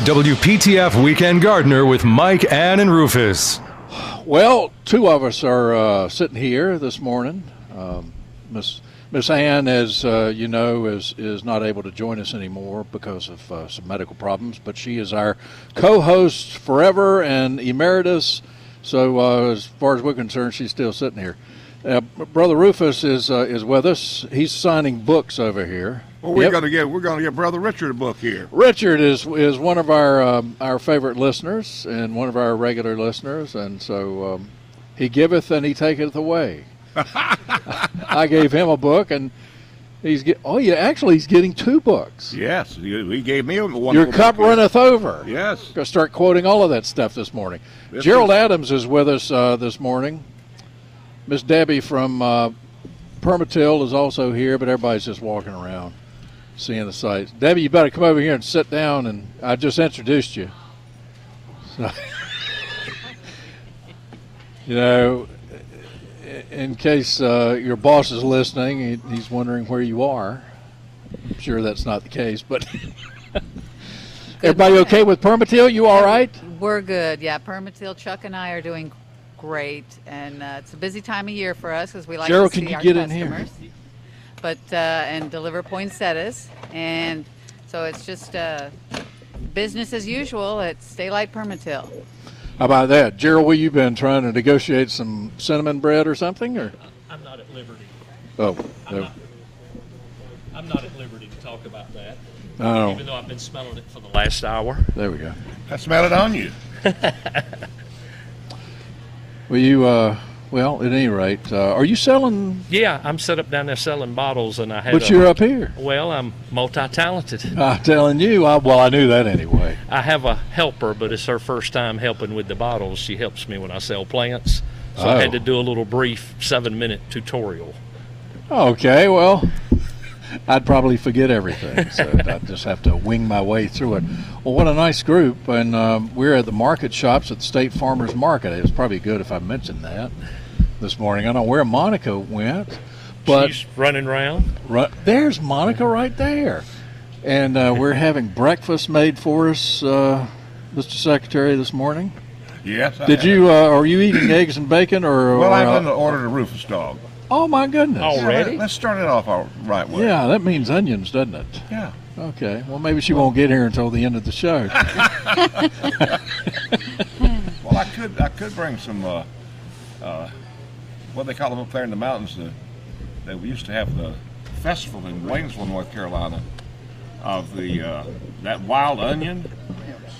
the WPTF Weekend Gardener with Mike, Ann, and Rufus. Well, two of us are uh, sitting here this morning. Um, Miss Miss Ann, as uh, you know, is is not able to join us anymore because of uh, some medical problems. But she is our co-host forever and emeritus. So, uh, as far as we're concerned, she's still sitting here. Uh, Brother Rufus is uh, is with us. He's signing books over here. Well, we're Yep. gonna get we're gonna get Brother Richard a book here. Richard is is one of our um, our favorite listeners and one of our regular listeners, and so um, he giveth and he taketh away. I gave him a book, and he's get oh yeah, actually he's getting two books. Yes, he, gave me wonderful Your cup book runneth over. Yes, Gonna start quoting all of that stuff this morning. This Gerald is- Adams is with us uh, this morning. Miss Debbie from uh, PermaTill is also here, but everybody's just walking around seeing the sights. Debbie, you better come over here and sit down. And I just introduced you. So, you know, in case uh, your boss is listening, he's wondering where you are. I'm sure that's not the case, but. Everybody okay with PermaTill? You all right? We're good. Yeah, PermaTill, Chuck and I are doing great, and uh, it's a busy time of year for us because we like Gerald, to see can you our get in here? Customers. But uh, and deliver poinsettias, and so it's just uh, business as usual at Stalite PermaTill. How about that, Gerald? Well, you've been trying to negotiate some cinnamon bread or something, or I'm not at liberty. oh, I'm no. not, I'm not at liberty to talk about that, oh, even though I've been smelling it for the last hour. there we go. I smell it on you. Well, you, uh, well, at any rate, uh, are you selling? Yeah, I'm set up down there selling bottles, and I had. But a- you're up here. Well, I'm multi-talented. I'm telling you. I, well, I knew that anyway. I have a helper, but it's her first time helping with the bottles. She helps me when I sell plants, so I Oh. had to do a little brief seven-minute tutorial. Okay, well, I'd probably forget everything, so I'd just have to wing my way through it. Well, what a nice group, and um, we're at the market shops at the State Farmers Market. It's probably good if I mentioned that this morning. I don't know where Monica went, but She's running around. Right, there's Monica right there. And uh, we're having breakfast made for us, uh, Mr. Secretary, this morning. Yes. I Did have you, uh, are you eating eggs and bacon or? Well, or, I'm uh, going to order the Rufus dog. Oh, my goodness. Oh, Yeah, Already? let- let's start it off our right way. Yeah, that means onions, doesn't it? Yeah. Okay. Well, maybe she won't get here until the end of the show. Well, I could I could bring some uh, uh, what they call them up there in the mountains. The, they used to have the festival in Waynesville, North Carolina, of the uh, that wild onion.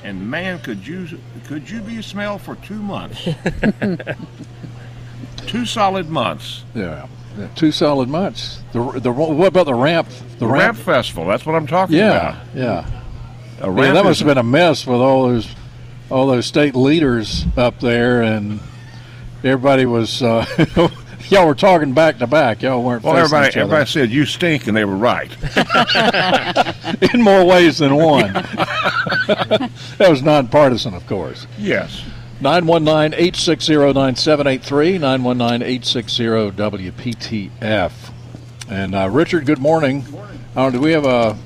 And man, could you could you be smelled for two months? two solid months. yeah. Two solid months. The, the what about the ramp? The ramp festival. That's what I'm talking Yeah, about. yeah. Yeah, ramp that must have been a mess with all those all those state leaders up there, and everybody was. Uh, y'all were talking back to back. Y'all weren't. Well, everybody each other. everybody said you stink, and they were right. in more ways than one. that was nonpartisan, of course. yes. 919 860 9783, 919 860 WPTF. And uh, Richard, good morning. Uh, do we have a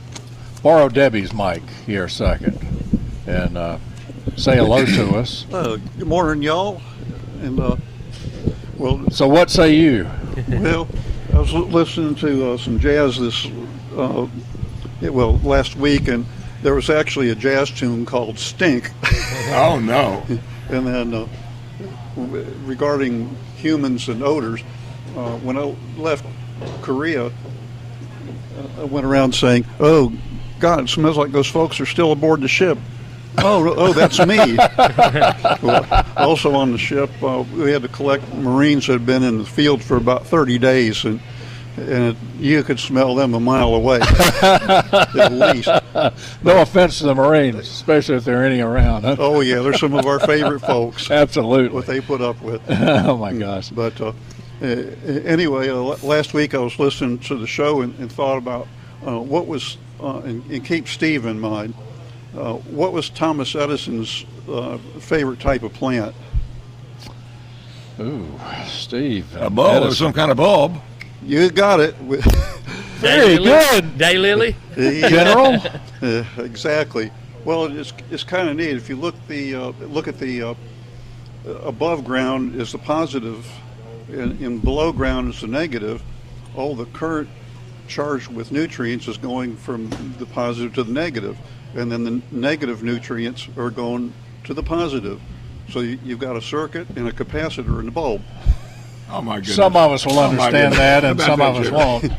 borrow Debbie's mic here a second and uh, say hello to us? Uh, good morning, y'all. And uh, well, So, what say you? well, I was listening to uh, some jazz this uh, well last week, and there was actually a jazz tune called "Stink." Oh no. and then uh, regarding humans and odors, uh, when I left Korea, I went around saying, "Oh, God, it smells like those folks are still aboard the ship." Oh, oh, that's me. also on the ship, uh, we had to collect Marines that had been in the field for about 30 days, and and it, you could smell them a mile away, at least. No offense to the Marines, especially if there are any around. Huh? Oh yeah, they're some of our favorite folks. Absolutely. What they put up with. oh, my gosh. But uh, uh, anyway, uh, last week I was listening to the show and, and thought about uh, what was, uh, and, and keep Steve in mind, uh, what was Thomas Edison's uh, favorite type of plant? Ooh, Steve. A bulb or some kind of bulb. You got it. Very good. Day lily. General? Uh, exactly. Well, it's it's kind of neat. If you look the uh, look at the uh, above ground is the positive, and, and below ground is the negative. All the current charged with nutrients is going from the positive to the negative, and then the negative nutrients are going to the positive. So you, you've got a circuit and a capacitor in the bulb. Oh my goodness. Some of us will Oh, understand goodness. that, and some of us won't.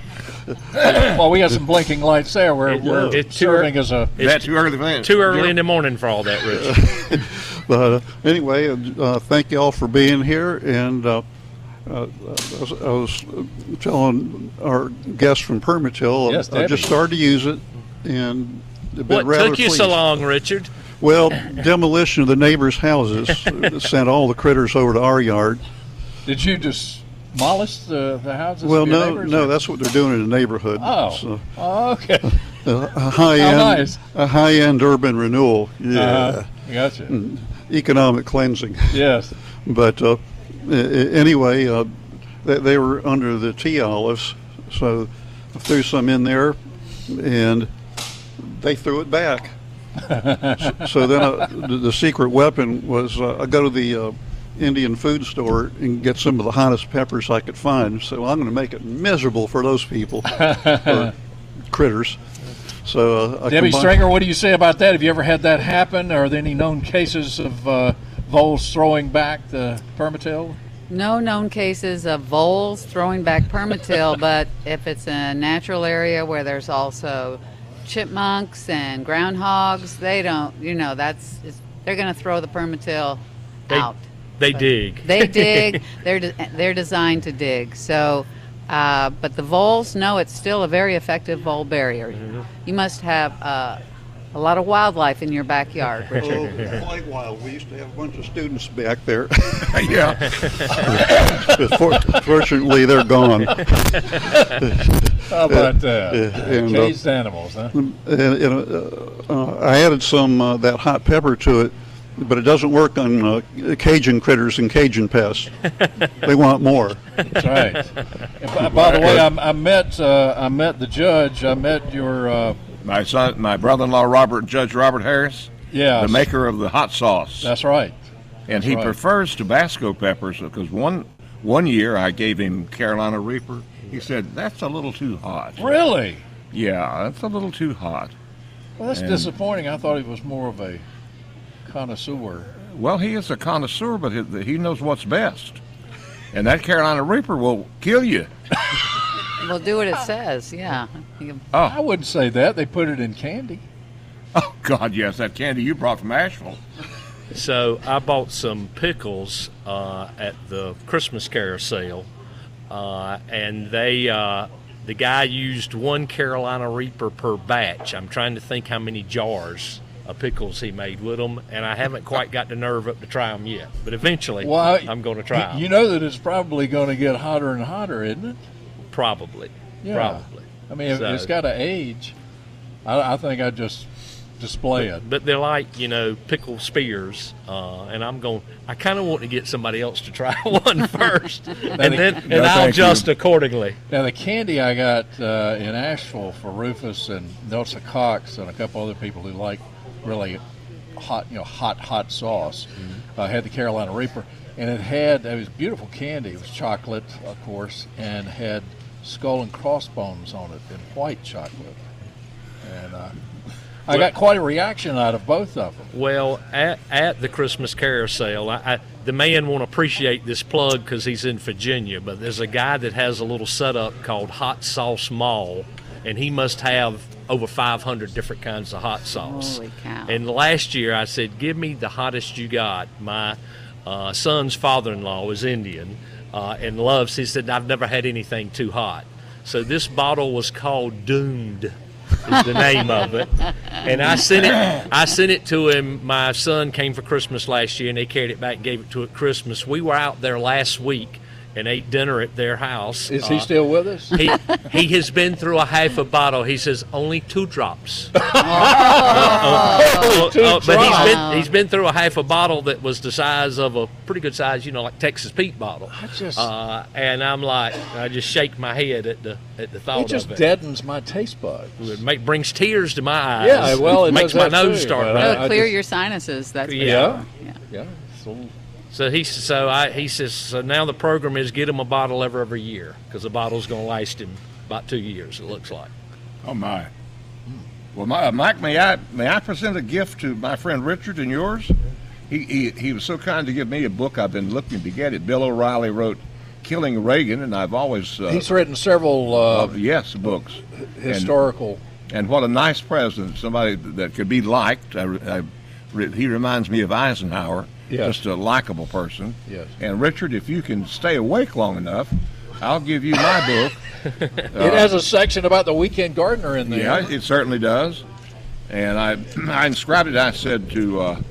well, we got some blinking lights there. We're, It- we're it's serving ear- as a. Is that too early for that? Too early in the morning for all that, Rich. But uh, anyway, uh, thank you all for being here. And uh, uh, I, was, I was telling our guest from PermaTill, Yes, I just started to use it, and I've been what rather took you so long, Richard? Well, demolition of the neighbors' houses sent all the critters over to our yard. Did you just demolish the, the houses? Well, of your no, no, or- that's what they're doing in the neighborhood. Oh. So, Oh, okay. uh, a high end, nice. a high end urban renewal. Yeah, Uh-huh. Gotcha. economic cleansing. Yes. But uh, a- a- anyway, uh, they, they were under the tea olives, so I threw some in there, and they threw it back. so, so then uh, the, the secret weapon was uh, I go to the uh, Indian food store and get some of the hottest peppers I could find. So I'm going to make it miserable for those people, or critters. So uh, I Debbie combined- Stringer, what do you say about that? Have you ever had that happen? Are there any known cases of uh, voles throwing back the PermaTill? No known cases of voles throwing back PermaTill, but if it's a natural area where there's also chipmunks and groundhogs, they don't, you know, that's it's, they're going to throw the PermaTill They- out. They But dig. They dig. they're de- they're designed to dig. So, uh, but the voles, no, it's still a very effective vole barrier. Mm-hmm. You must have uh, a lot of wildlife in your backyard, Richard. Oh, quite wild. We used to have a bunch of students back there. yeah. But for, fortunately, they're gone. How about that? and, uh, Caged animals, huh? And, and, uh, uh, I added some uh, that hot pepper to it, but it doesn't work on uh, Cajun critters and Cajun pests. they want more. That's right. And by, by the way, I, I met uh, I met the judge. I met your uh, My son, my brother-in-law, Robert Judge Robert Harris, yeah. the maker of the hot sauce, That's right. and he right. prefers Tabasco peppers because one one year I gave him Carolina Reaper. He said that's a little too hot. Really? Yeah, that's a little too hot. Well, that's And- disappointing. I thought he was more of a connoisseur. Well, he is a connoisseur, but he, he knows what's best. And that Carolina Reaper will kill you. we'll do what it says. Yeah. You- I wouldn't say that. They put it in candy. Oh God, yes, that candy you brought from Asheville. So I bought some pickles uh, at the Christmas carousel, uh, and they uh, the guy used one Carolina Reaper per batch. I'm trying to think how many jars of pickles he made with them, and I haven't quite got the nerve up to try them yet. But eventually, Well, I- I'm going to try. You know that it's probably going to get hotter and hotter, isn't it? Probably, Yeah. probably. I mean, So- it's got to age. I, I think I'd just display it. But they're like you know pickle spears, uh, and I'm going. I kind of want to get somebody else to try one first, and then and No, I'll thank you. adjust accordingly. Now the candy I got uh, in Asheville for Rufus and Nelson Cox and a couple other people who like really hot, you know, hot hot sauce. uh, had the Carolina Reaper, and it had it was beautiful candy. It was chocolate, of course, and had skull and crossbones on it in white chocolate. And uh, I got quite a reaction out of both of them. Well, at, at the Christmas carousel, I, I, the man won't appreciate this plug because he's in Virginia, but there's a guy that has a little setup called Hot Sauce Mall, and he must have over 500 different kinds of hot sauce. Holy cow. And last year I said, Give me the hottest you got. My uh, son's father in law is Indian uh, and loves, he said, I've never had anything too hot. So this bottle was called Doomed is the name of it. And I sent it I sent it to him. My son came for Christmas last year and they carried it back and gave it to at Christmas. We were out there last week and ate dinner at their house. Is he Uh, still with us? he, he has been through a half a bottle. He says only two drops. Two Uh, but he's drops. been he's been through a half a bottle that was the size of a pretty good size, you know, like Texas Pete bottle. I just- uh, and I'm like, I just shake my head at the at the thought It just of it. deadens my taste buds. It make, brings tears to my eyes. Yeah, well, it makes my nose too, start. but It'll clear just- your sinuses. That's for Yeah. sure. Yeah. Yeah. So, So he so I he says so now the program is get him a bottle every every year because the bottle's going to last him about two years. It looks like. Oh my. Well, my, Mike, may I may I present a gift to my friend Richard and yours? He, he he was so kind to give me a book. I've been looking to get it. Bill O'Reilly wrote "Killing Reagan," and I've always uh, he's written several uh, uh, yes books. historical. And what a nice president! Somebody that could be liked. I, I, he reminds me of Eisenhower. Yes. Just a likable person. Yes. And Richard, if you can stay awake long enough, I'll give you my book. it has a section about the weekend gardener in there. Yeah, it certainly does. And I, I inscribed it. I said to uh,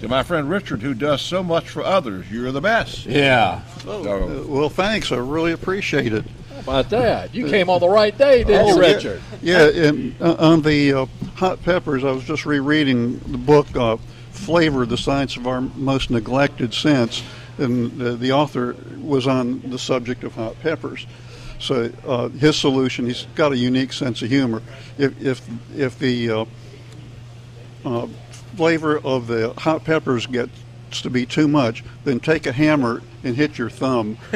to my friend Richard, who does so much for others, you're the best. Yeah. So, Well, thanks. I really appreciate it. How about that? You came on the right day, didn't you, Oh, yeah. Richard? Yeah, and uh, on the uh, hot peppers, I was just rereading the book uh, "Flavor: The Science of Our Most Neglected Sense," and uh, the author was on the subject of hot peppers. So uh, his solution, he's got a unique sense of humor. If if if the uh, uh, flavor of the hot peppers gets to be too much, then take a hammer and hit your thumb.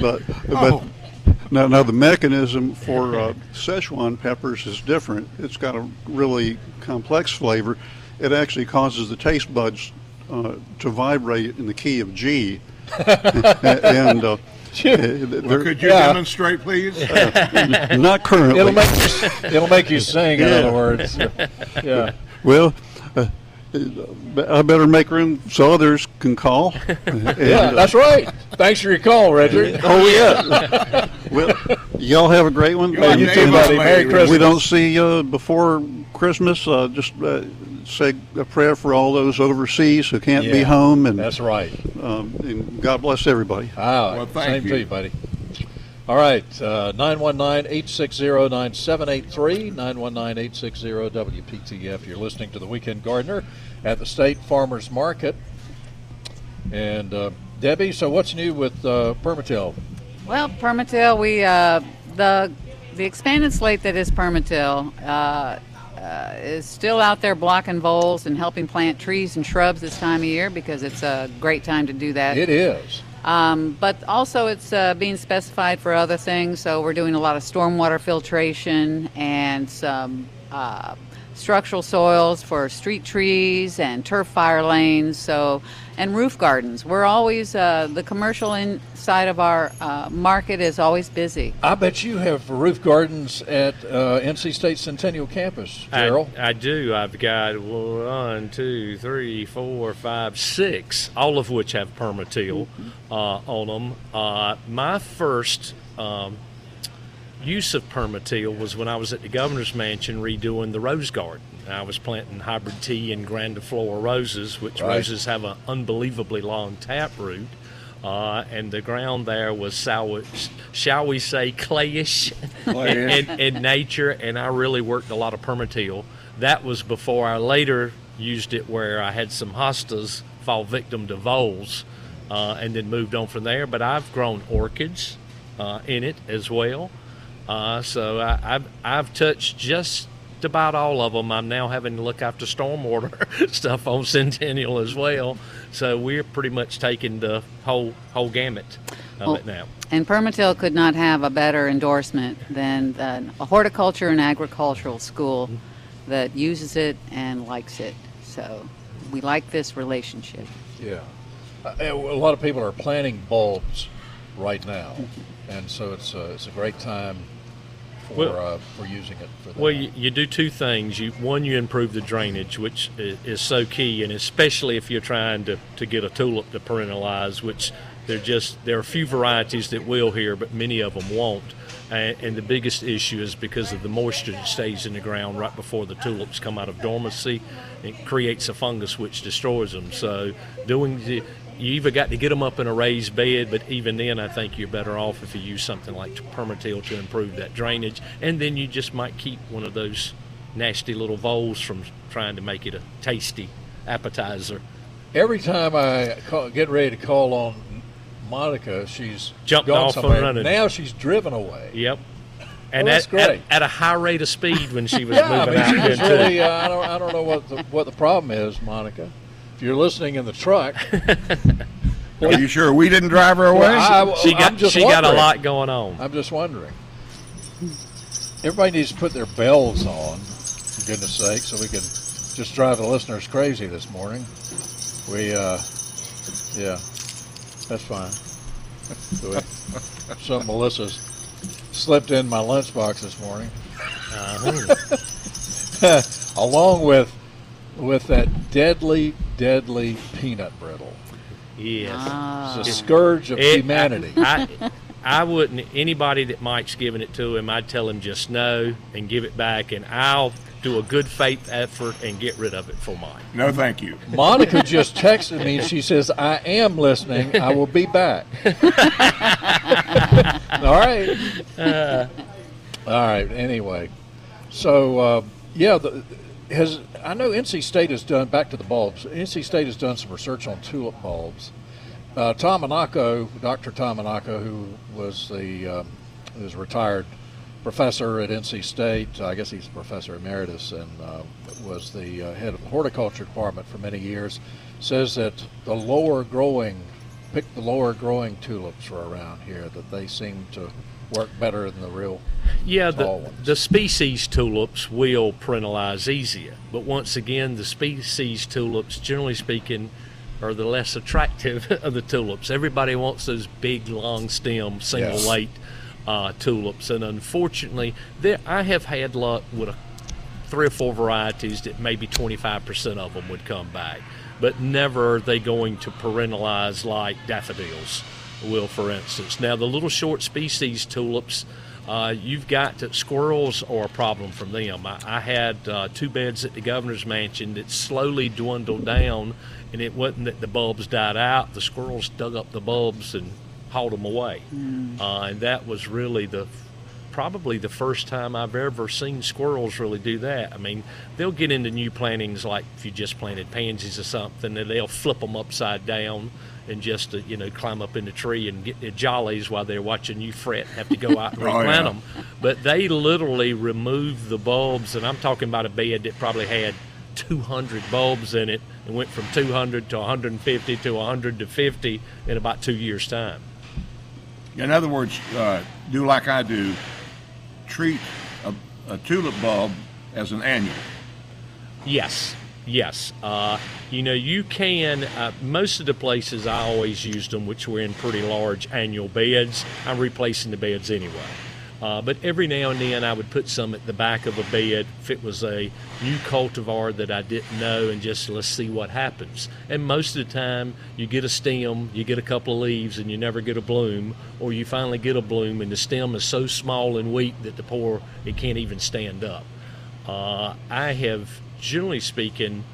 but but now, now the mechanism for uh, Szechuan peppers is different. It's got a really complex flavor. It actually causes the taste buds uh, to vibrate in the key of G, and uh, they're could you Yeah. demonstrate, please? not currently. It'll make you, it'll make you sing. In Yeah. other words, yeah. well. Uh, I better make room so others can call. And, Yeah, uh, that's right. Thanks for your call, Richard. Oh yeah. well, y'all have a great one. Hey, you too, buddy. Merry Christmas. We don't see you before Christmas. Uh, just uh, say a prayer for all those overseas who can't be home, and, That's right. um, and God bless everybody. Ah, Well, thank same you. to you, buddy. All right, uh, 919-860-9783, 919-860-WPTF. You're listening to The Weekend Gardener at the State Farmers Market. And uh, Debbie, so what's new with uh, PermaTill? Well, PermaTill, we uh, the the expanded slate that is PermaTill uh, uh, is still out there blocking voles and helping plant trees and shrubs this time of year because it's a great time to do that. It is. Um, but also, it's uh, being specified for other things. So we're doing a lot of stormwater filtration and some uh, structural soils for street trees and turf fire lanes. So and roof gardens. We're always uh, the commercial inside of our uh, market is always busy. I bet you have roof gardens at uh, NC State Centennial Campus, Gerald. I, I do. I've got one, two, three, four, five, six, all of which have PermaTill uh, on them. Uh, my first um, use of PermaTill was when I was at the governor's mansion redoing the rose garden. I was planting hybrid tea and grandiflora roses, which Right. roses have an unbelievably long taproot. Uh, and the ground there was, shall we, say, clayish in, in, in nature, and I really worked a lot of PermaTill. That was before I later used it where I had some hostas fall victim to voles, uh, and then moved on from there. But I've grown orchids uh, in it as well. Uh, so I, I've I've touched just about all of them. I'm now having to look after stormwater stuff on Centennial as well. So we're pretty much taking the whole whole gamut of Well, it now. And PermaTill could not have a better endorsement than uh, a horticulture and agricultural school that uses it and likes it. So we like this relationship. Yeah. Uh, a lot of people are planting bulbs right now, and so it's a, it's a great time for Well- uh, for using it for that. Well, you, you do two things. You one, you improve the drainage, which is, is so key, and especially if you're trying to, to get a tulip to perennialize, which They're just there are a few varieties that will here, but many of them won't. And, and the biggest issue is because of the moisture that stays in the ground right before the tulips come out of dormancy. It creates a fungus which destroys them. So doing the you either got to get them up in a raised bed, but even then, I think you're better off if you use something like PermaTill to improve that drainage. And then you just might keep one of those nasty little voles from trying to make it a tasty appetizer. Every time I call, get ready to call on Monica, she's Jumped off and running. Now she's driven away. Yep. And Well, that's at, at, great. at a high rate of speed when she was Yeah, I moving mean, out really. Uh, I don't. I don't know what the what the problem is, Monica. If you're listening in the truck, Are you sure we didn't drive her away? well, I, she got just she got a lot going on. I'm just wondering. Everybody needs to put their bells on, for goodness sake, so we can just drive the listeners crazy this morning. We, uh, yeah, that's fine. So we- Some Melissa's slipped in my lunchbox this morning, Uh-huh. along with with that deadly, deadly peanut brittle. yes. Ah. It's a scourge of It- humanity. I, I, I wouldn't. Anybody that Mike's giving it to him, I'd tell him just no and give it back, and I'll do a good faith effort and get rid of it for Mike. no, thank you. Monica just texted me she says, I am listening. I will be back. All right. All right. Anyway, so, uh, yeah, the, has I know NC State has done, back to the bulbs, NC State has done some research on tulip bulbs. Uh, Tom Monaco, Dr. Tom Monaco, who was the um, retired professor at NC State, I guess he's a professor emeritus, and uh, was the uh, head of the horticulture department for many years, says that the lower growing, pick the lower growing tulips are around here, that they seem to work better than the real Yeah, the, ones. the species tulips will perennialize easier, but once again, the species tulips, generally speaking, are the less attractive of the tulips. Everybody wants those big, long stem, single Yes. late uh, tulips, and unfortunately, there I have had luck with a, three or four varieties that maybe 25% of them would come back, but never are they going to perennialize like daffodils will, for instance. Now, the little short species tulips, uh, you've got to, squirrels are a problem from them. I, I had uh, two beds at the governor's mansion that slowly dwindled down, and it wasn't that the bulbs died out. The squirrels dug up the bulbs and hauled them away, uh, and that was really the probably the first time I've ever seen squirrels really do that. I mean, they'll get into new plantings like if you just planted pansies or something, and they'll flip them upside down and just uh, you know climb up in the tree and get their jollies while they're watching you fret have to go out and Oh, replant yeah. them. But they literally remove the bulbs, and I'm talking about a bed that probably had 200 bulbs in it and went from 200 to 150 to 100 to 50 in about two years' time. In other words, uh, do like I do, treat a, a tulip bulb as an annual. Yes, yes. Uh, you know, you can. Uh, most of the places I always used them, which were in pretty large annual beds. I'm replacing the beds anyway. Uh, but every now and then I would put some at the back of a bed if it was a new cultivar that I didn't know and just let's see what happens. And most of the time you get a stem, you get a couple of leaves, and you never get a bloom, or you finally get a bloom and the stem is so small and weak that the poor it can't even stand up. Uh, I have, generally speaking,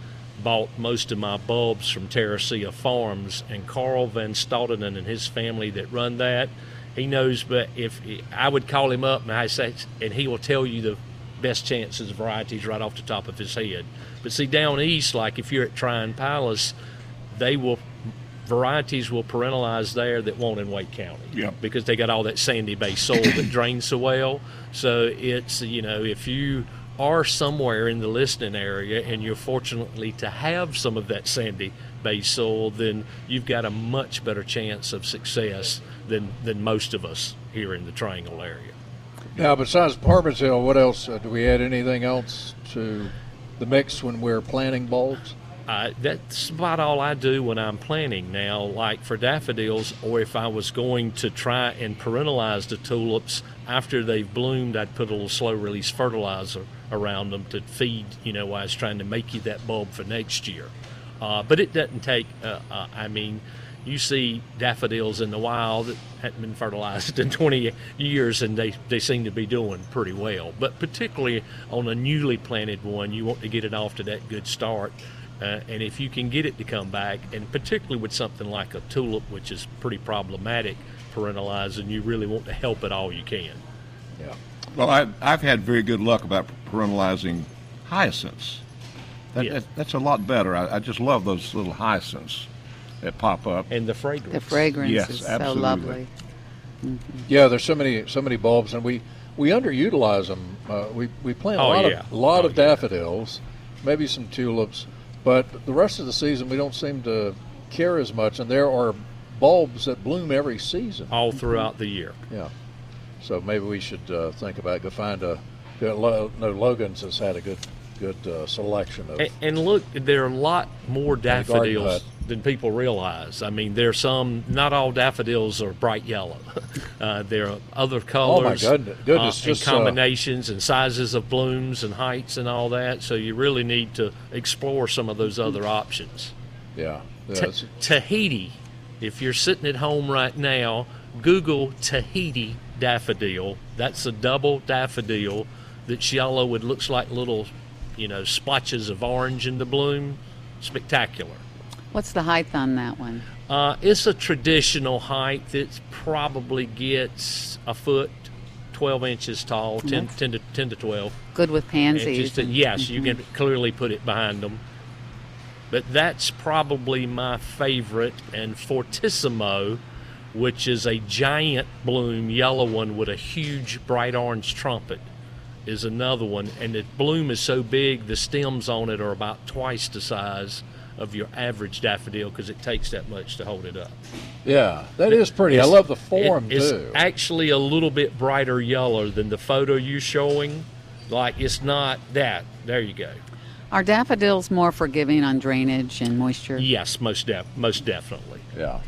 bought most of my bulbs from Terra Ceia Farms, and Carl Van Staalduinen and his family that run that, he knows. But if I would call him up and I say, and he will tell you the best chances of varieties right off the top of his head. But see, down east, like if you're at Tryon Palace, they will varieties will perennialize there that won't in Wake County. Yep. Because they got all that sandy base soil that drains so well. So it's you know if you are somewhere in the listening area and you're fortunately to have some of that sandy base soil, then you've got a much better chance of success than than most of us here in the Triangle area. Now, besides PermaTill, what else? Uh, do we add anything else to the mix when we're planting bulbs? Uh, that's about all I do when I'm planting now. Like for daffodils, or if I was going to try and perennialize the tulips after they've bloomed, I'd put a little slow release fertilizer around them to feed, you know, while I was trying to make you that bulb for next year. Uh, but it doesn't take, uh, uh, I mean, you see daffodils in the wild that hadn't been fertilized in 20 years and they, they seem to be doing pretty well. But particularly on a newly planted one, you want to get it off to that good start. Uh, and if you can get it to come back, and particularly with something like a tulip, which is pretty problematic perennializing, you really want to help it all you can. Yeah. Well, I, I've had very good luck about perennializing hyacinths. That, Yeah. that- that's a lot better. I, I just love those little hyacinths that pop up. And the fragrance. The fragrance Yes, is absolutely. so lovely. Yeah, there's so many so many bulbs, and we we underutilize them. Uh, we we plant a Oh, lot yeah. of lot Oh, of yeah. daffodils, maybe some tulips, but the rest of the season we don't seem to care as much. And there are bulbs that bloom every season. all throughout the year. Yeah, so maybe we should uh, think about go find a. No, Logan's has had a good good uh, selection of. And, and look, there are a lot more daffodils than people realize. I mean, there are some. Not all daffodils are bright yellow. uh, there are other colors, Oh, goodness- goodness, uh, just, and uh, combinations and sizes of blooms and heights and all that. So you really need to explore some of those other options. yeah, yeah, Ta- Tahiti. If you're sitting at home right now, Google Tahiti daffodil. That's a double daffodil that's yellow. It looks like little, you know, splotches of orange in the bloom. Spectacular. What's the height on that one? Uh, it's a traditional height that probably gets a foot, 12 inches tall, 10, 10 to 10 to 12. Good with pansies. that- yes, you can clearly put it behind them. But that's probably my favorite. And Fortissimo, which is a giant bloom, yellow one with a huge bright orange trumpet, is another one. And the bloom is so big, the stems on it are about twice the size of your average daffodil because it takes that much to hold it up. yeah, that is pretty. I love the form it- it's too. actually a little bit brighter yellow than the photo you're showing. Like it's not that. There you go. Are daffodils more forgiving on drainage and moisture? Yes, most def- most definitely. yeah.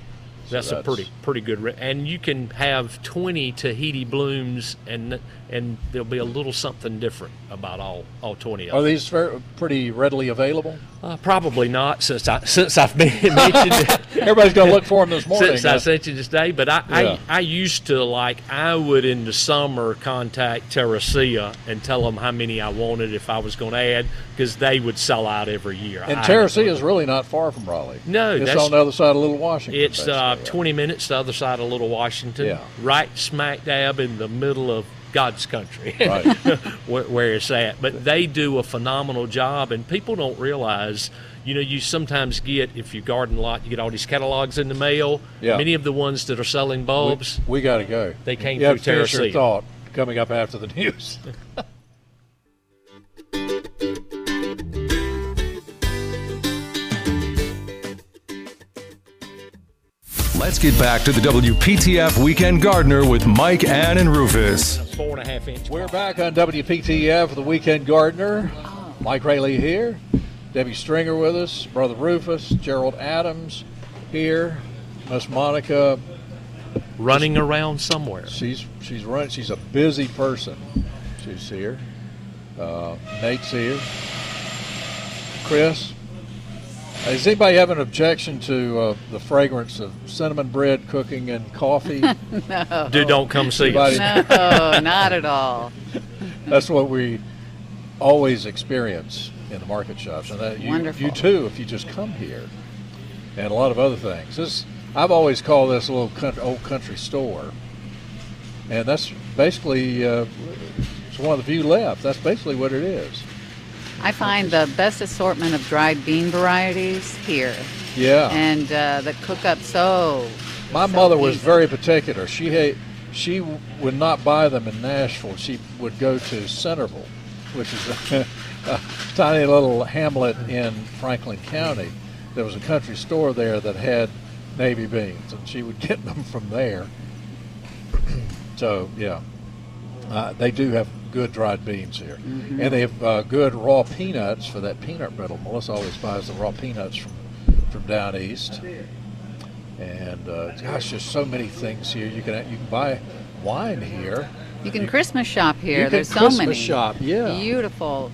That's, a that's- pretty pretty good. Re- and you can have 20 Tahiti blooms, and and there'll be a little something different about all all 20 of Are them. these very, pretty readily available? Uh, probably not since I since I've been mentioned. it. Everybody's going to look for them this morning. Since I sent you this day, but I, Yeah. I I used to like I would in the summer contact Terra Ceia and tell them how many I wanted if I was going to add because they would sell out every year. and Terra Ceia is really not far from Raleigh. No, it's that's- on the other side of Little Washington. It's uh, 20 minutes the other side of Little Washington, Yeah. right smack dab in the middle of God's country, Right. where, where it's at. But they do a phenomenal job, and people don't realize. You know, you sometimes get if you garden a lot, you get all these catalogs in the mail. Yeah. Many of the ones that are selling bulbs, We, got to go. They came you through to finish your thought coming up after the news. Let's get back to the WPTF Weekend Gardener with Mike, Ann, and Rufus. Four and a half inch. We're back on WPTF, the Weekend Gardener. Mike Raynor here. Debbie Stringer with us. Brother Rufus. Gerald Adams here. Miss Monica. running around somewhere. She's she's run. She's a busy person. She's here. Uh, Nate's here. Chris. Uh, Does anybody have an objection to uh, the fragrance of cinnamon bread cooking and coffee? no. Dude, don't come see Anybody- us. No, not at all. That's what we always experience in the market shops, and that you, Wonderful. you too, if you just come here, and a lot of other things. This I've always called this a little country, old country store, and that's basically uh, it's one of the few left. That's basically what it is. I find the best assortment of dried bean varieties here, Yeah, and uh, that cook up so. my so mother was easy. very particular. She ha- she would not buy them in Nashville. She would go to Centerville, which is a, a tiny little hamlet in Franklin County. There was a country store there that had navy beans, and she would get them from there. so yeah, uh, they do have good dried beans here, and they have uh, good raw peanuts for that peanut brittle. Melissa always buys the raw peanuts from from down east. And uh, gosh, there's so many things here. You can you can buy wine here. You can Christmas shop here. You can There's so Christmas many shop, yeah. beautiful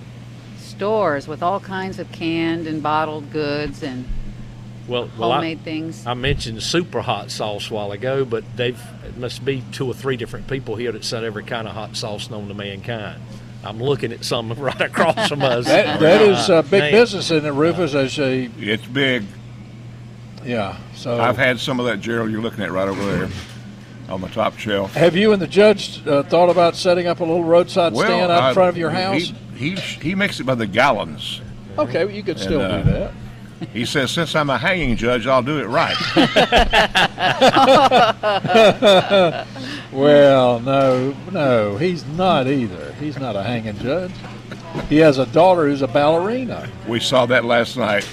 stores with all kinds of canned and bottled goods, and Well, well, I- things. I mentioned super hot sauce a while ago, but they've it must be two or three different people here that sell every kind of hot sauce known to mankind. I'm looking at some right across from us. That, that is uh, big Man. business in it, Rufus. As a It's big. yeah. So I've had some of that, Gerald. You're looking at right over there on the top shelf. have you and the judge uh, thought about setting up a little roadside stand out I- in front of your house? He, he he makes it by the gallons. okay, well, you could still uh, do that. He says, since I'm a hanging judge, I'll do it right. Well, no, no, he's not either. He's not a hanging judge. He has a daughter who's a ballerina. we saw that last night.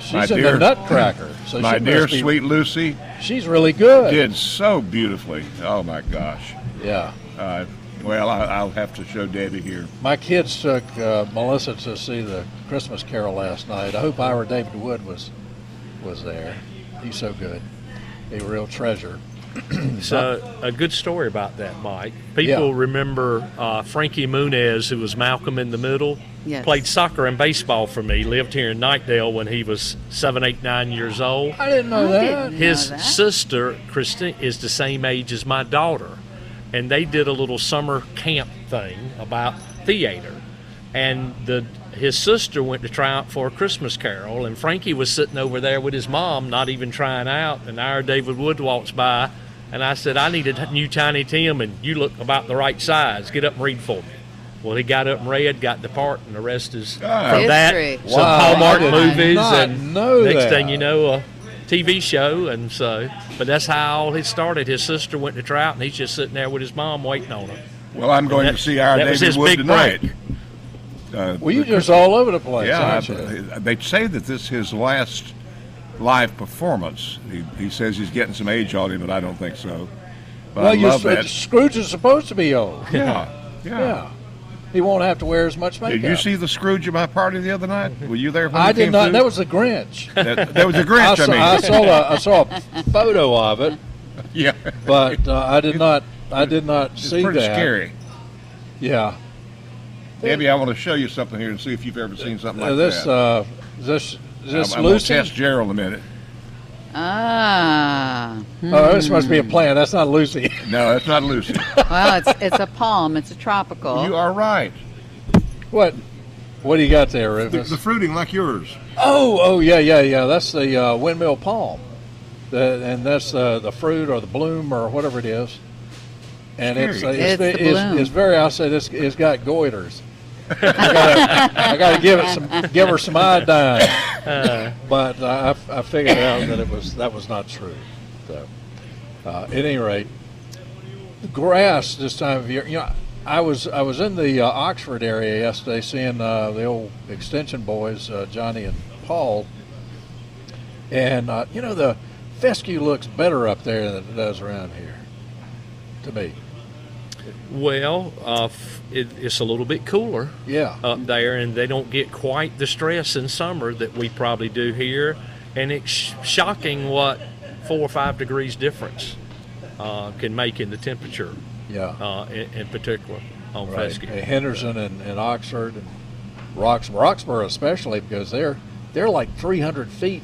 She's My in dear- the Nutcracker. So My dear be- sweet Lucy She's really good. did so beautifully. Oh my gosh. Yeah. Uh, well, I, I'll have to show Debbie here. My kids took uh, Melissa to see the Christmas Carol last night. I hope Ira David Wood was was there. He's so good. A real treasure. So a good story about that, Mike. People Yeah. remember uh, Frankie Muniz, who was Malcolm in the Middle. Yes. Played soccer and baseball for me. Lived here in Knightdale when he was seven, eight, nine years old. I didn't know I that. didn't know His that. sister, Christine, is the same age as my daughter. And they did a little summer camp thing about theater. And the his sister went to try out for a Christmas Carol, and Frankie was sitting over there with his mom, not even trying out. And Ira David Wood walks by, and I said, I need a new Tiny Tim, and you look about the right size. Get up and read for me. Well, he got up and read, got the part, and the rest is Ah. from that. History. Some Wow, Hallmark movies, and next that. thing you know, a TV show, and so. But that's how all it started. His sister went to Trout, and he's just sitting there with his mom waiting on him. Well, I'm going that- to see our that was David his Wood big tonight. break. Uh, Well, you're just all over the place, yeah, aren't you? I- they say that this is his last live performance. He, he says he's getting some age on him, but I don't think so. But well, I you love that. Scrooge is supposed to be old. Yeah, yeah. Yeah. He won't have to wear as much makeup. Did you see the Scrooge at my party the other night? Were you there I did not. through? That was the Grinch. that, that was a I Grinch. saw, I, mean, I saw a, I saw a photo of it, yeah, but uh, I did not. I did not it's see pretty that. scary. Yeah. Maybe I want to show you something here and see if you've ever seen something like this that. uh, is this this I'm, I'm going to test Gerald a minute. Ah. Oh, this must be a plant. That's not Lucy. No, that's not Lucy. Well, it's it's a palm. It's a tropical. you are right. what? What do you got there, The, Rufus? the fruiting like yours. Oh, oh yeah, yeah, yeah. That's the uh, windmill palm, the, and that's uh, the fruit or the bloom or whatever it is. And it's uh, Scary. it's, It's the it's, it's very. I say this. It's got goiters. I gotta, I gotta give it some, give her some iodine. but uh, I, I figured out that it was that was not true. So, uh, at any rate, the grass this time of year. You know, I was I was in the uh, Oxford area yesterday, seeing uh, the old extension boys, uh, Johnny and Paul, and uh, you know the fescue looks better up there than it does around here, to me. Well, uh, it, it's a little bit cooler Yeah. up there, and they don't get quite the stress in summer that we probably do here. And it's sh- shocking what four or five degrees difference uh, can make in the temperature, yeah. uh, in, in particular on Right. fescue. Henderson and, and Oxford and Rox, Roxboro especially because they're they're like 300 feet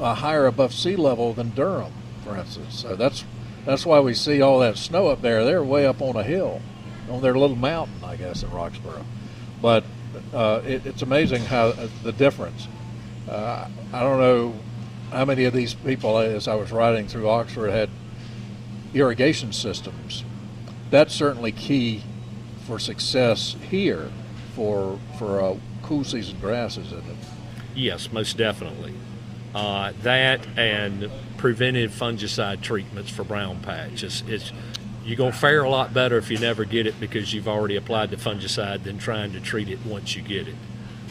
uh, higher above sea level than Durham, for instance. So that's that's why we see all that snow up there. They're way up on a hill, on their little mountain, I guess, in Roxboro. But uh, it, it's amazing how uh, the difference. Uh, I don't know how many of these people, as I was riding through Oxford, had irrigation systems. That's certainly key for success here for for uh, cool season grasses, isn't it? Yes, most definitely. Uh, that and preventive fungicide treatments for brown patch. It's, it's you're gonna fare a lot better if you never get it because you've already applied the fungicide than trying to treat it once you get it.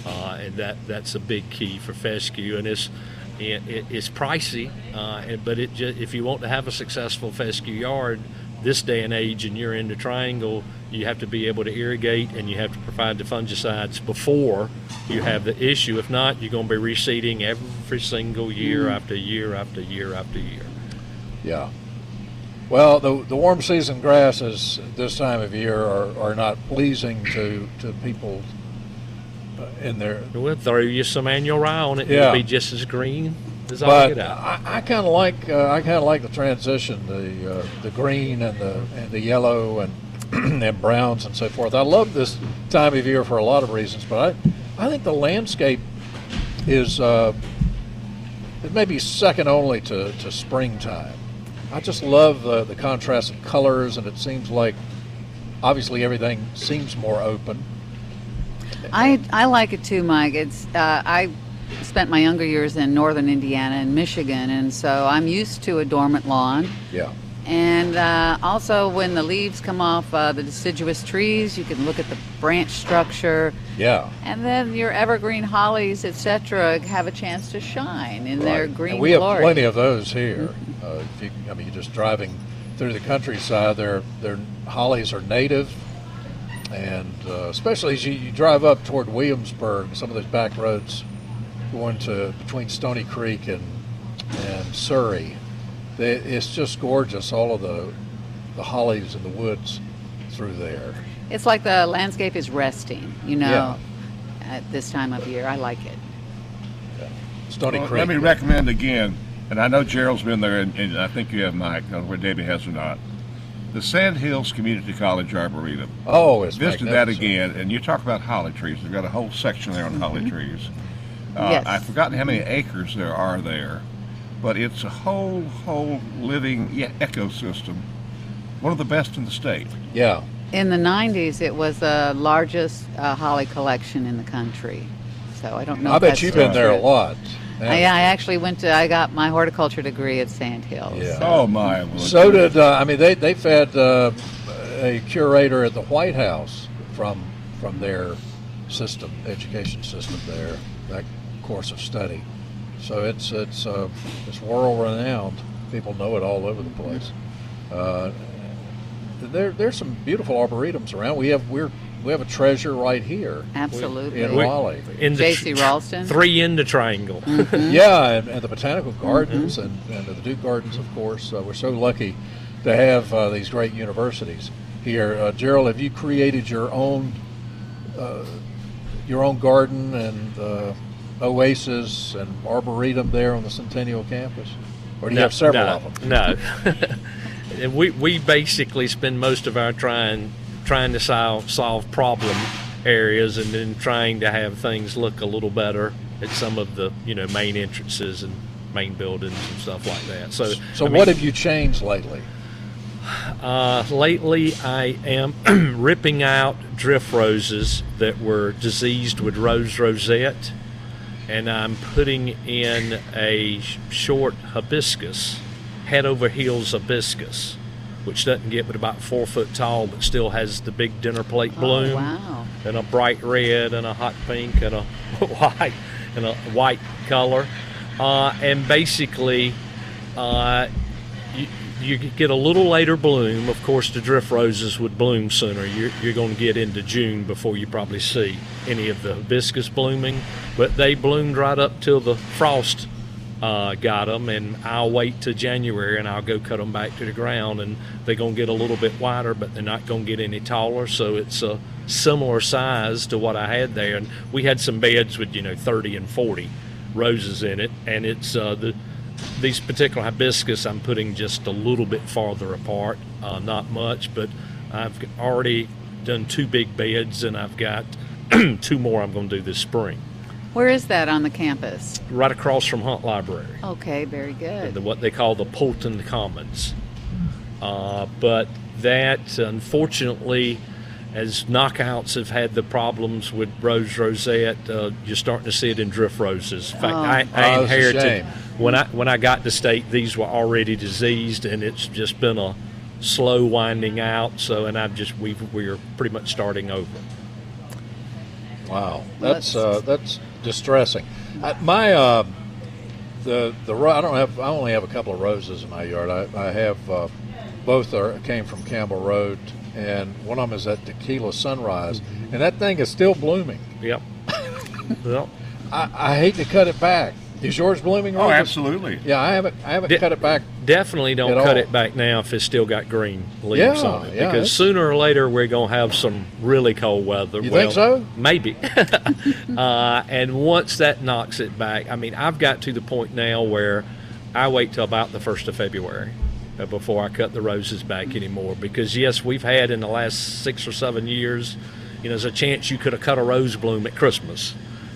Uh, and that that's a big key for fescue, and it's it, it, it's pricey. Uh, but it just, if you want to have a successful fescue yard, this day and age, and you're in the triangle, you have to be able to irrigate and you have to provide the fungicides before you have the issue. If not, you're going to be reseeding every single year after year after year after year. Yeah. Well, the the warm season grasses this time of year are, are not pleasing to to people uh, in their We'll throw you some annual rye on it, Yeah. it'll be just as green. Is all I But get out. I, I kind of like uh, I kind of like the transition, the uh, the green and the and the yellow and and browns and so forth. I love this time of year for a lot of reasons, but I I think the landscape is uh, it may be second only to, to springtime. I just love the, the contrast of colors, and it seems like obviously everything seems more open. I, I like it too, Mike. It's uh, I spent my younger years in northern Indiana and Michigan, and so I'm used to a dormant lawn. Yeah. And uh, also, when the leaves come off uh, the deciduous trees, you can look at the branch structure, Yeah. and then your evergreen hollies, etc., have a chance to shine in their green and we have plenty of those here. Uh, if you, I mean, you're just driving through the countryside. Their their hollies are native, and uh, especially as you, you drive up toward Williamsburg, some of those back roads going to between Stony Creek and and Surry, they, it's just gorgeous. All of the the hollies in the woods through there. It's like the landscape is resting, you know, at this time of year. I like it. Stony Well, Creek. let me recommend again, and I know Gerald's been there, and, and I think you have Mike, I don't where Debbie has or not. The Sandhills Community College Arboretum. oh, it's Visited that again, and you talk about holly trees. They've got a whole section there on holly trees. Uh, Yes. I've forgotten how many acres there are there, but it's a whole, whole living e- ecosystem. One of the best in the state. Yeah. In the 90s, it was the largest uh, holly collection in the country. So I don't know. I if bet that's you've been there a lot. I, I actually went to. I got my horticulture degree at Sandhills. Yeah. Oh my! well, So did uh, I mean they they've had uh, a curator at the White House from from their system education system there that course of study. So it's it's uh, it's world renowned. People know it all over the place. Uh, there there's some beautiful arboretums around. We have we're we have a treasure right here Absolutely. in We- Raleigh. in the J.C. tr- Raulston? Three in the triangle. Yeah, and, and the botanical gardens and, and the Duke Gardens, of course. Uh, we're so lucky to have uh, these great universities here. Uh, Gerald, have you created your own uh, your own garden and uh, oasis and arboretum there on the Centennial campus, or do you have several no, of them? No. And we, we basically spend most of our trying trying to solve solve problem areas and then trying to have things look a little better at some of the you know main entrances and main buildings and stuff like that. So So, I what mean, have you changed lately? uh, lately, I am ripping out drift roses that were diseased with rose rosette, and I'm putting in a short hibiscus, head over heels hibiscus, which doesn't get but about four foot tall, but still has the big dinner plate bloom, Oh, wow. and a bright red, and a hot pink, and a white, and a white color, uh, and basically. Uh, you, you get a little later bloom. Of course, the drift roses would bloom sooner. You're, you're going to get into June before you probably see any of the hibiscus blooming, but they bloomed right up till the frost uh, got them, and I'll wait till January and I'll go cut them back to the ground, and they're going to get a little bit wider, but they're not going to get any taller. So it's a similar size to what I had there, and we had some beds with you know 30 and 40 roses in it, and it's uh, the these particular hibiscus I'm putting just a little bit farther apart, uh, not much, but I've already done two big beds and I've got two more I'm going to do this spring, Where is that on the campus? right across from Hunt Library, Okay, very good. the, what they call the Polton Commons. Uh, but that, unfortunately, as knockouts have had the problems with rose rosette, uh, you're starting to see it in drift roses. In fact, Oh. I, Oh, I it's a inherited when I when I got to state, these were already diseased, and it's just been a slow winding out. So, and I've just we we're pretty much starting over. Wow, that's that's- uh, that's distressing. I, my uh, the the I don't have I only have a couple of roses in my yard. I, I have uh, both are came from Campbell Road, and one of them is at Tequila Sunrise, and that thing is still blooming. Yep. well, I, I hate to cut it back. Is yours blooming? Oh, absolutely. Yeah, I haven't. I haven't Di- cut it back. Definitely don't cut all. it back now if it's still got green leaves Yeah, on it. yeah, because sooner or later we're going to have some really cold weather. You well, think so? Maybe. uh, and once that knocks it back, I mean, I've got to the point now where I wait till about the 1st of February before I cut the roses back anymore. Because, yes, we've had in the last six or seven years, you know, there's a chance you could have cut a rose bloom at Christmas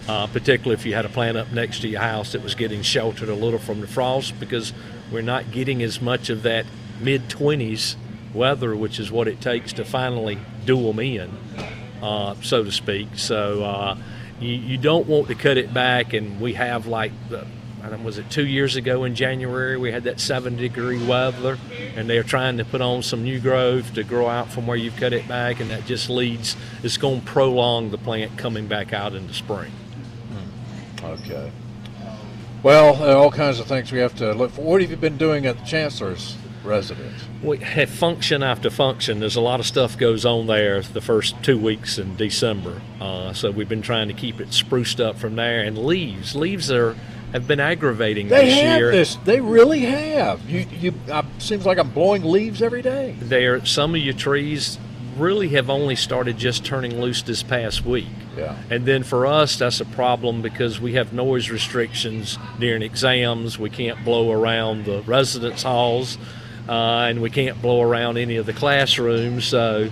uh, particularly if you had a plant up next to your house that was getting sheltered a little from the frost because we're not getting as much of that mid 20s weather, which is what it takes to finally do them in, uh, so to speak. So uh, you, don't want to cut it back, and we have like the was it two years ago in January we had that seven degree weather, and they're trying to put on some new growth to grow out from where you've cut it back, and that just leads it's going to prolong the plant coming back out in the spring. Okay. Well, all kinds of things we have to look for. What have you been doing at the chancellor's residence? we have function after function. There's a lot of stuff goes on there the first two weeks in December. Uh, so we've been trying to keep it spruced up from there. And leaves, leaves are have been aggravating They this have year. this. They really have. You, you. I, seems like I'm blowing leaves every day. There, some of your trees really have only started just turning loose this past week. Yeah. And then for us, that's a problem because we have noise restrictions during exams. We can't blow around the residence halls, uh, and we can't blow around any of the classrooms. So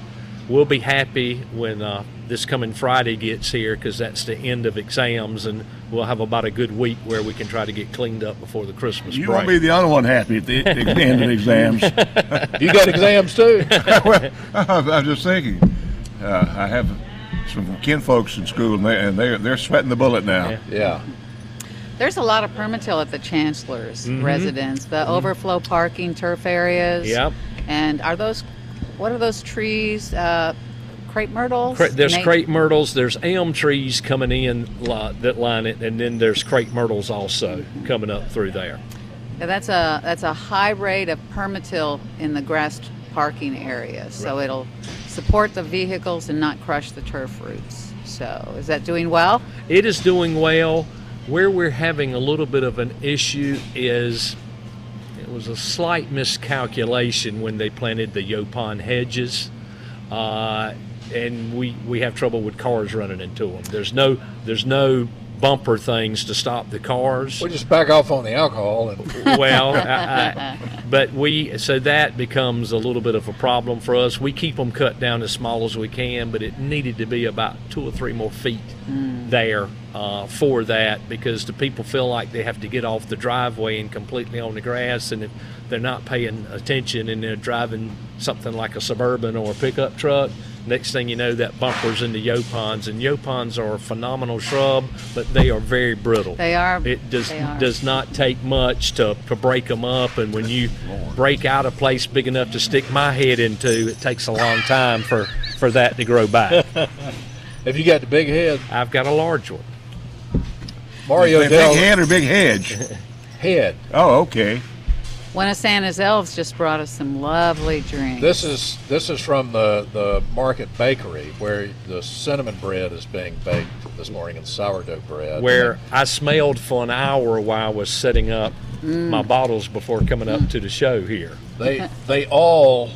we'll be happy when uh, this coming Friday gets here because that's the end of exams, and we'll have about a good week where we can try to get cleaned up before the Christmas You break. won't be the only one happy at the, the end of the exams. You got exams too. well, I'm just thinking. Uh, I have some kinfolks in school, and, they, and they're, they're sweating the bullet now. Yeah. yeah. There's a lot of PermaTill at the chancellor's Mm-hmm. residence. The overflow parking turf areas. Yep. And are those? What are those trees? Uh, crepe myrtles. Cra- There's Na- crepe myrtles. There's elm trees coming in li- that line it, and then there's crepe myrtles also coming up through there. Yeah, that's a that's a high rate of PermaTill in the grassed parking area, so it'll support the vehicles and not crush the turf roots. So is that doing well? It is doing well. Where we're having a little bit of an issue is it was a slight miscalculation when they planted the Yaupon hedges. Uh, and we, we have trouble with cars running into them. There's no there's no bumper things to stop the cars. We just back off on the alcohol and well, I, I, but we so that becomes a little bit of a problem for us. We keep them cut down as small as we can, but it needed to be about two or three more feet there uh, for that because the people feel like they have to get off the driveway and completely on the grass, and if they're not paying attention and they're driving something like a suburban or a pickup truck. Next thing you know, that bumper's into yaupons, and yaupons are a phenomenal shrub, but they are very brittle. They are. It does are. does not take much to, to break them up, and when you break out a place big enough to stick my head into, it takes a long time for, for that to grow back. have you got the big head? I've got a large one. Mario big Dell head or big hedge? head. Oh, okay. One of Santa's elves just brought us some lovely drinks. This is this is from the the Market Bakery where the cinnamon bread is being baked this morning and sourdough bread. Where I smelled for an hour while I was setting up mm. my bottles before coming up to the show here. they they all,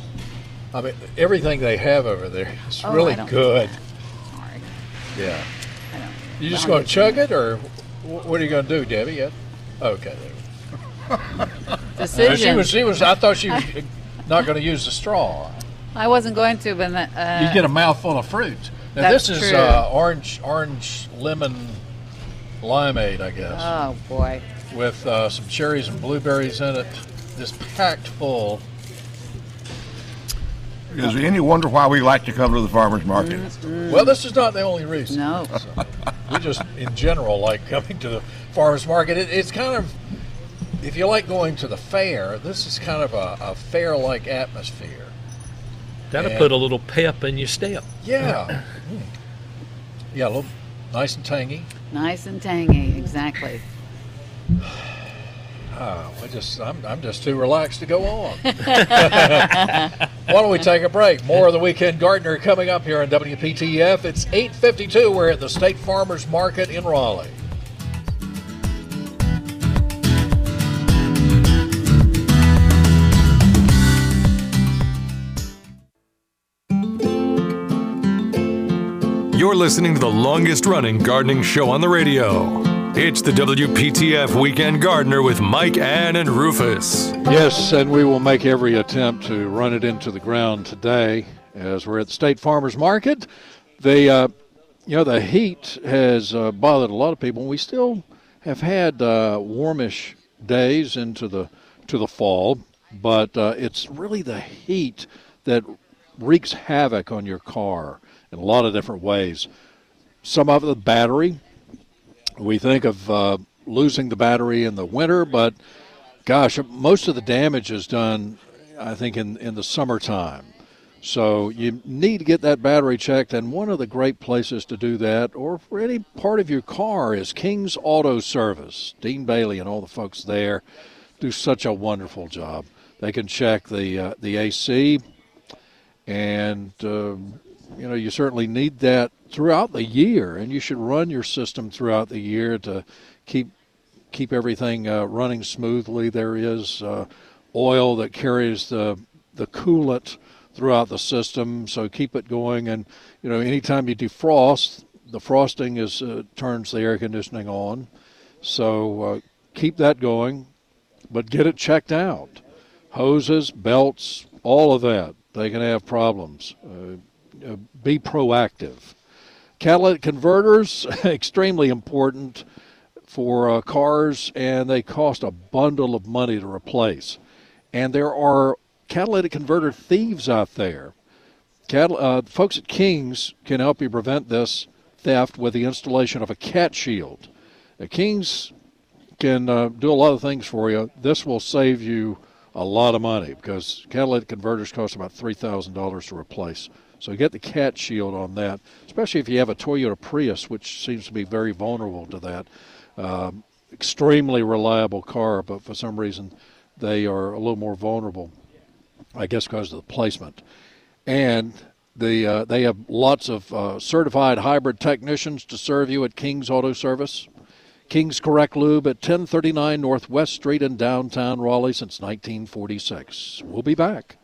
I mean everything they have over there is Oh, really I don't- good. Sorry. Yeah. You just going to chug it or what are you going to do, Debbie? Yeah. Okay. There. Uh, she was she was I thought she was not going to use the straw. I wasn't going to, but uh, You get a mouthful of fruit. Now That's this is true. uh, orange orange lemon limeade, I guess. oh boy. with uh, some cherries and blueberries in it. Just packed full. Is there any wonder why we like to come to the farmer's market? Well, this is not the only reason. No. We just, in general, like coming to the farmers market. It, it's kind of, if you like going to the fair, this is kind of a, a fair-like atmosphere. That'll Yeah. put a little pep in your step. Yeah. Mm. Yeah, a little nice and tangy. Nice and tangy, exactly. Oh, I just, I'm, I'm just too relaxed to go on. Why don't we take a break? More of the Weekend Gardener coming up here on WPTF. It's 8:52. We're at the State Farmers Market in Raleigh. You're listening to the longest running gardening show on the radio. It's the WPTF Weekend Gardener with Mike, Ann, and Rufus. Yes, and we will make every attempt to run it into the ground today as we're at the State Farmers Market. The uh, you know the heat has uh, bothered a lot of people. We still have had uh, warmish days into the to the fall, but uh, it's really the heat that wreaks havoc on your car in a lot of different ways. Some of the battery. We think of uh, losing the battery in the winter, but gosh, most of the damage is done, I think, in, in the summertime. So you need to get that battery checked, and one of the great places to do that, or for any part of your car, is King's Auto Service. Dean Bailey and all the folks there do such a wonderful job. They can check the uh, the AC, and um, you know you certainly need that throughout the year, and you should run your system throughout the year to keep keep everything uh, running smoothly. There is uh, oil that carries the the coolant throughout the system, so keep it going. And you know, anytime you defrost, the frosting is uh, turns the air conditioning on, so uh, keep that going, but get it checked out. Hoses, belts, all of that. They can have problems. Uh, be proactive. Catalytic converters, extremely important for uh, cars, and they cost a bundle of money to replace. And there are catalytic converter thieves out there. Catal- uh, folks at King's can help you prevent this theft with the installation of a cat shield. Uh, King's can uh, do a lot of things for you. This will save you a lot of money because catalytic converters cost about $3,000 to replace. So get the cat shield on that, especially if you have a Toyota Prius, which seems to be very vulnerable to that. Um, extremely reliable car, but for some reason they are a little more vulnerable. I guess because of the placement. And the uh, they have lots of uh, certified hybrid technicians to serve you at King's Auto Service. King's Correct Lube at 1039 Northwest Street in downtown Raleigh since 1946. We'll be back.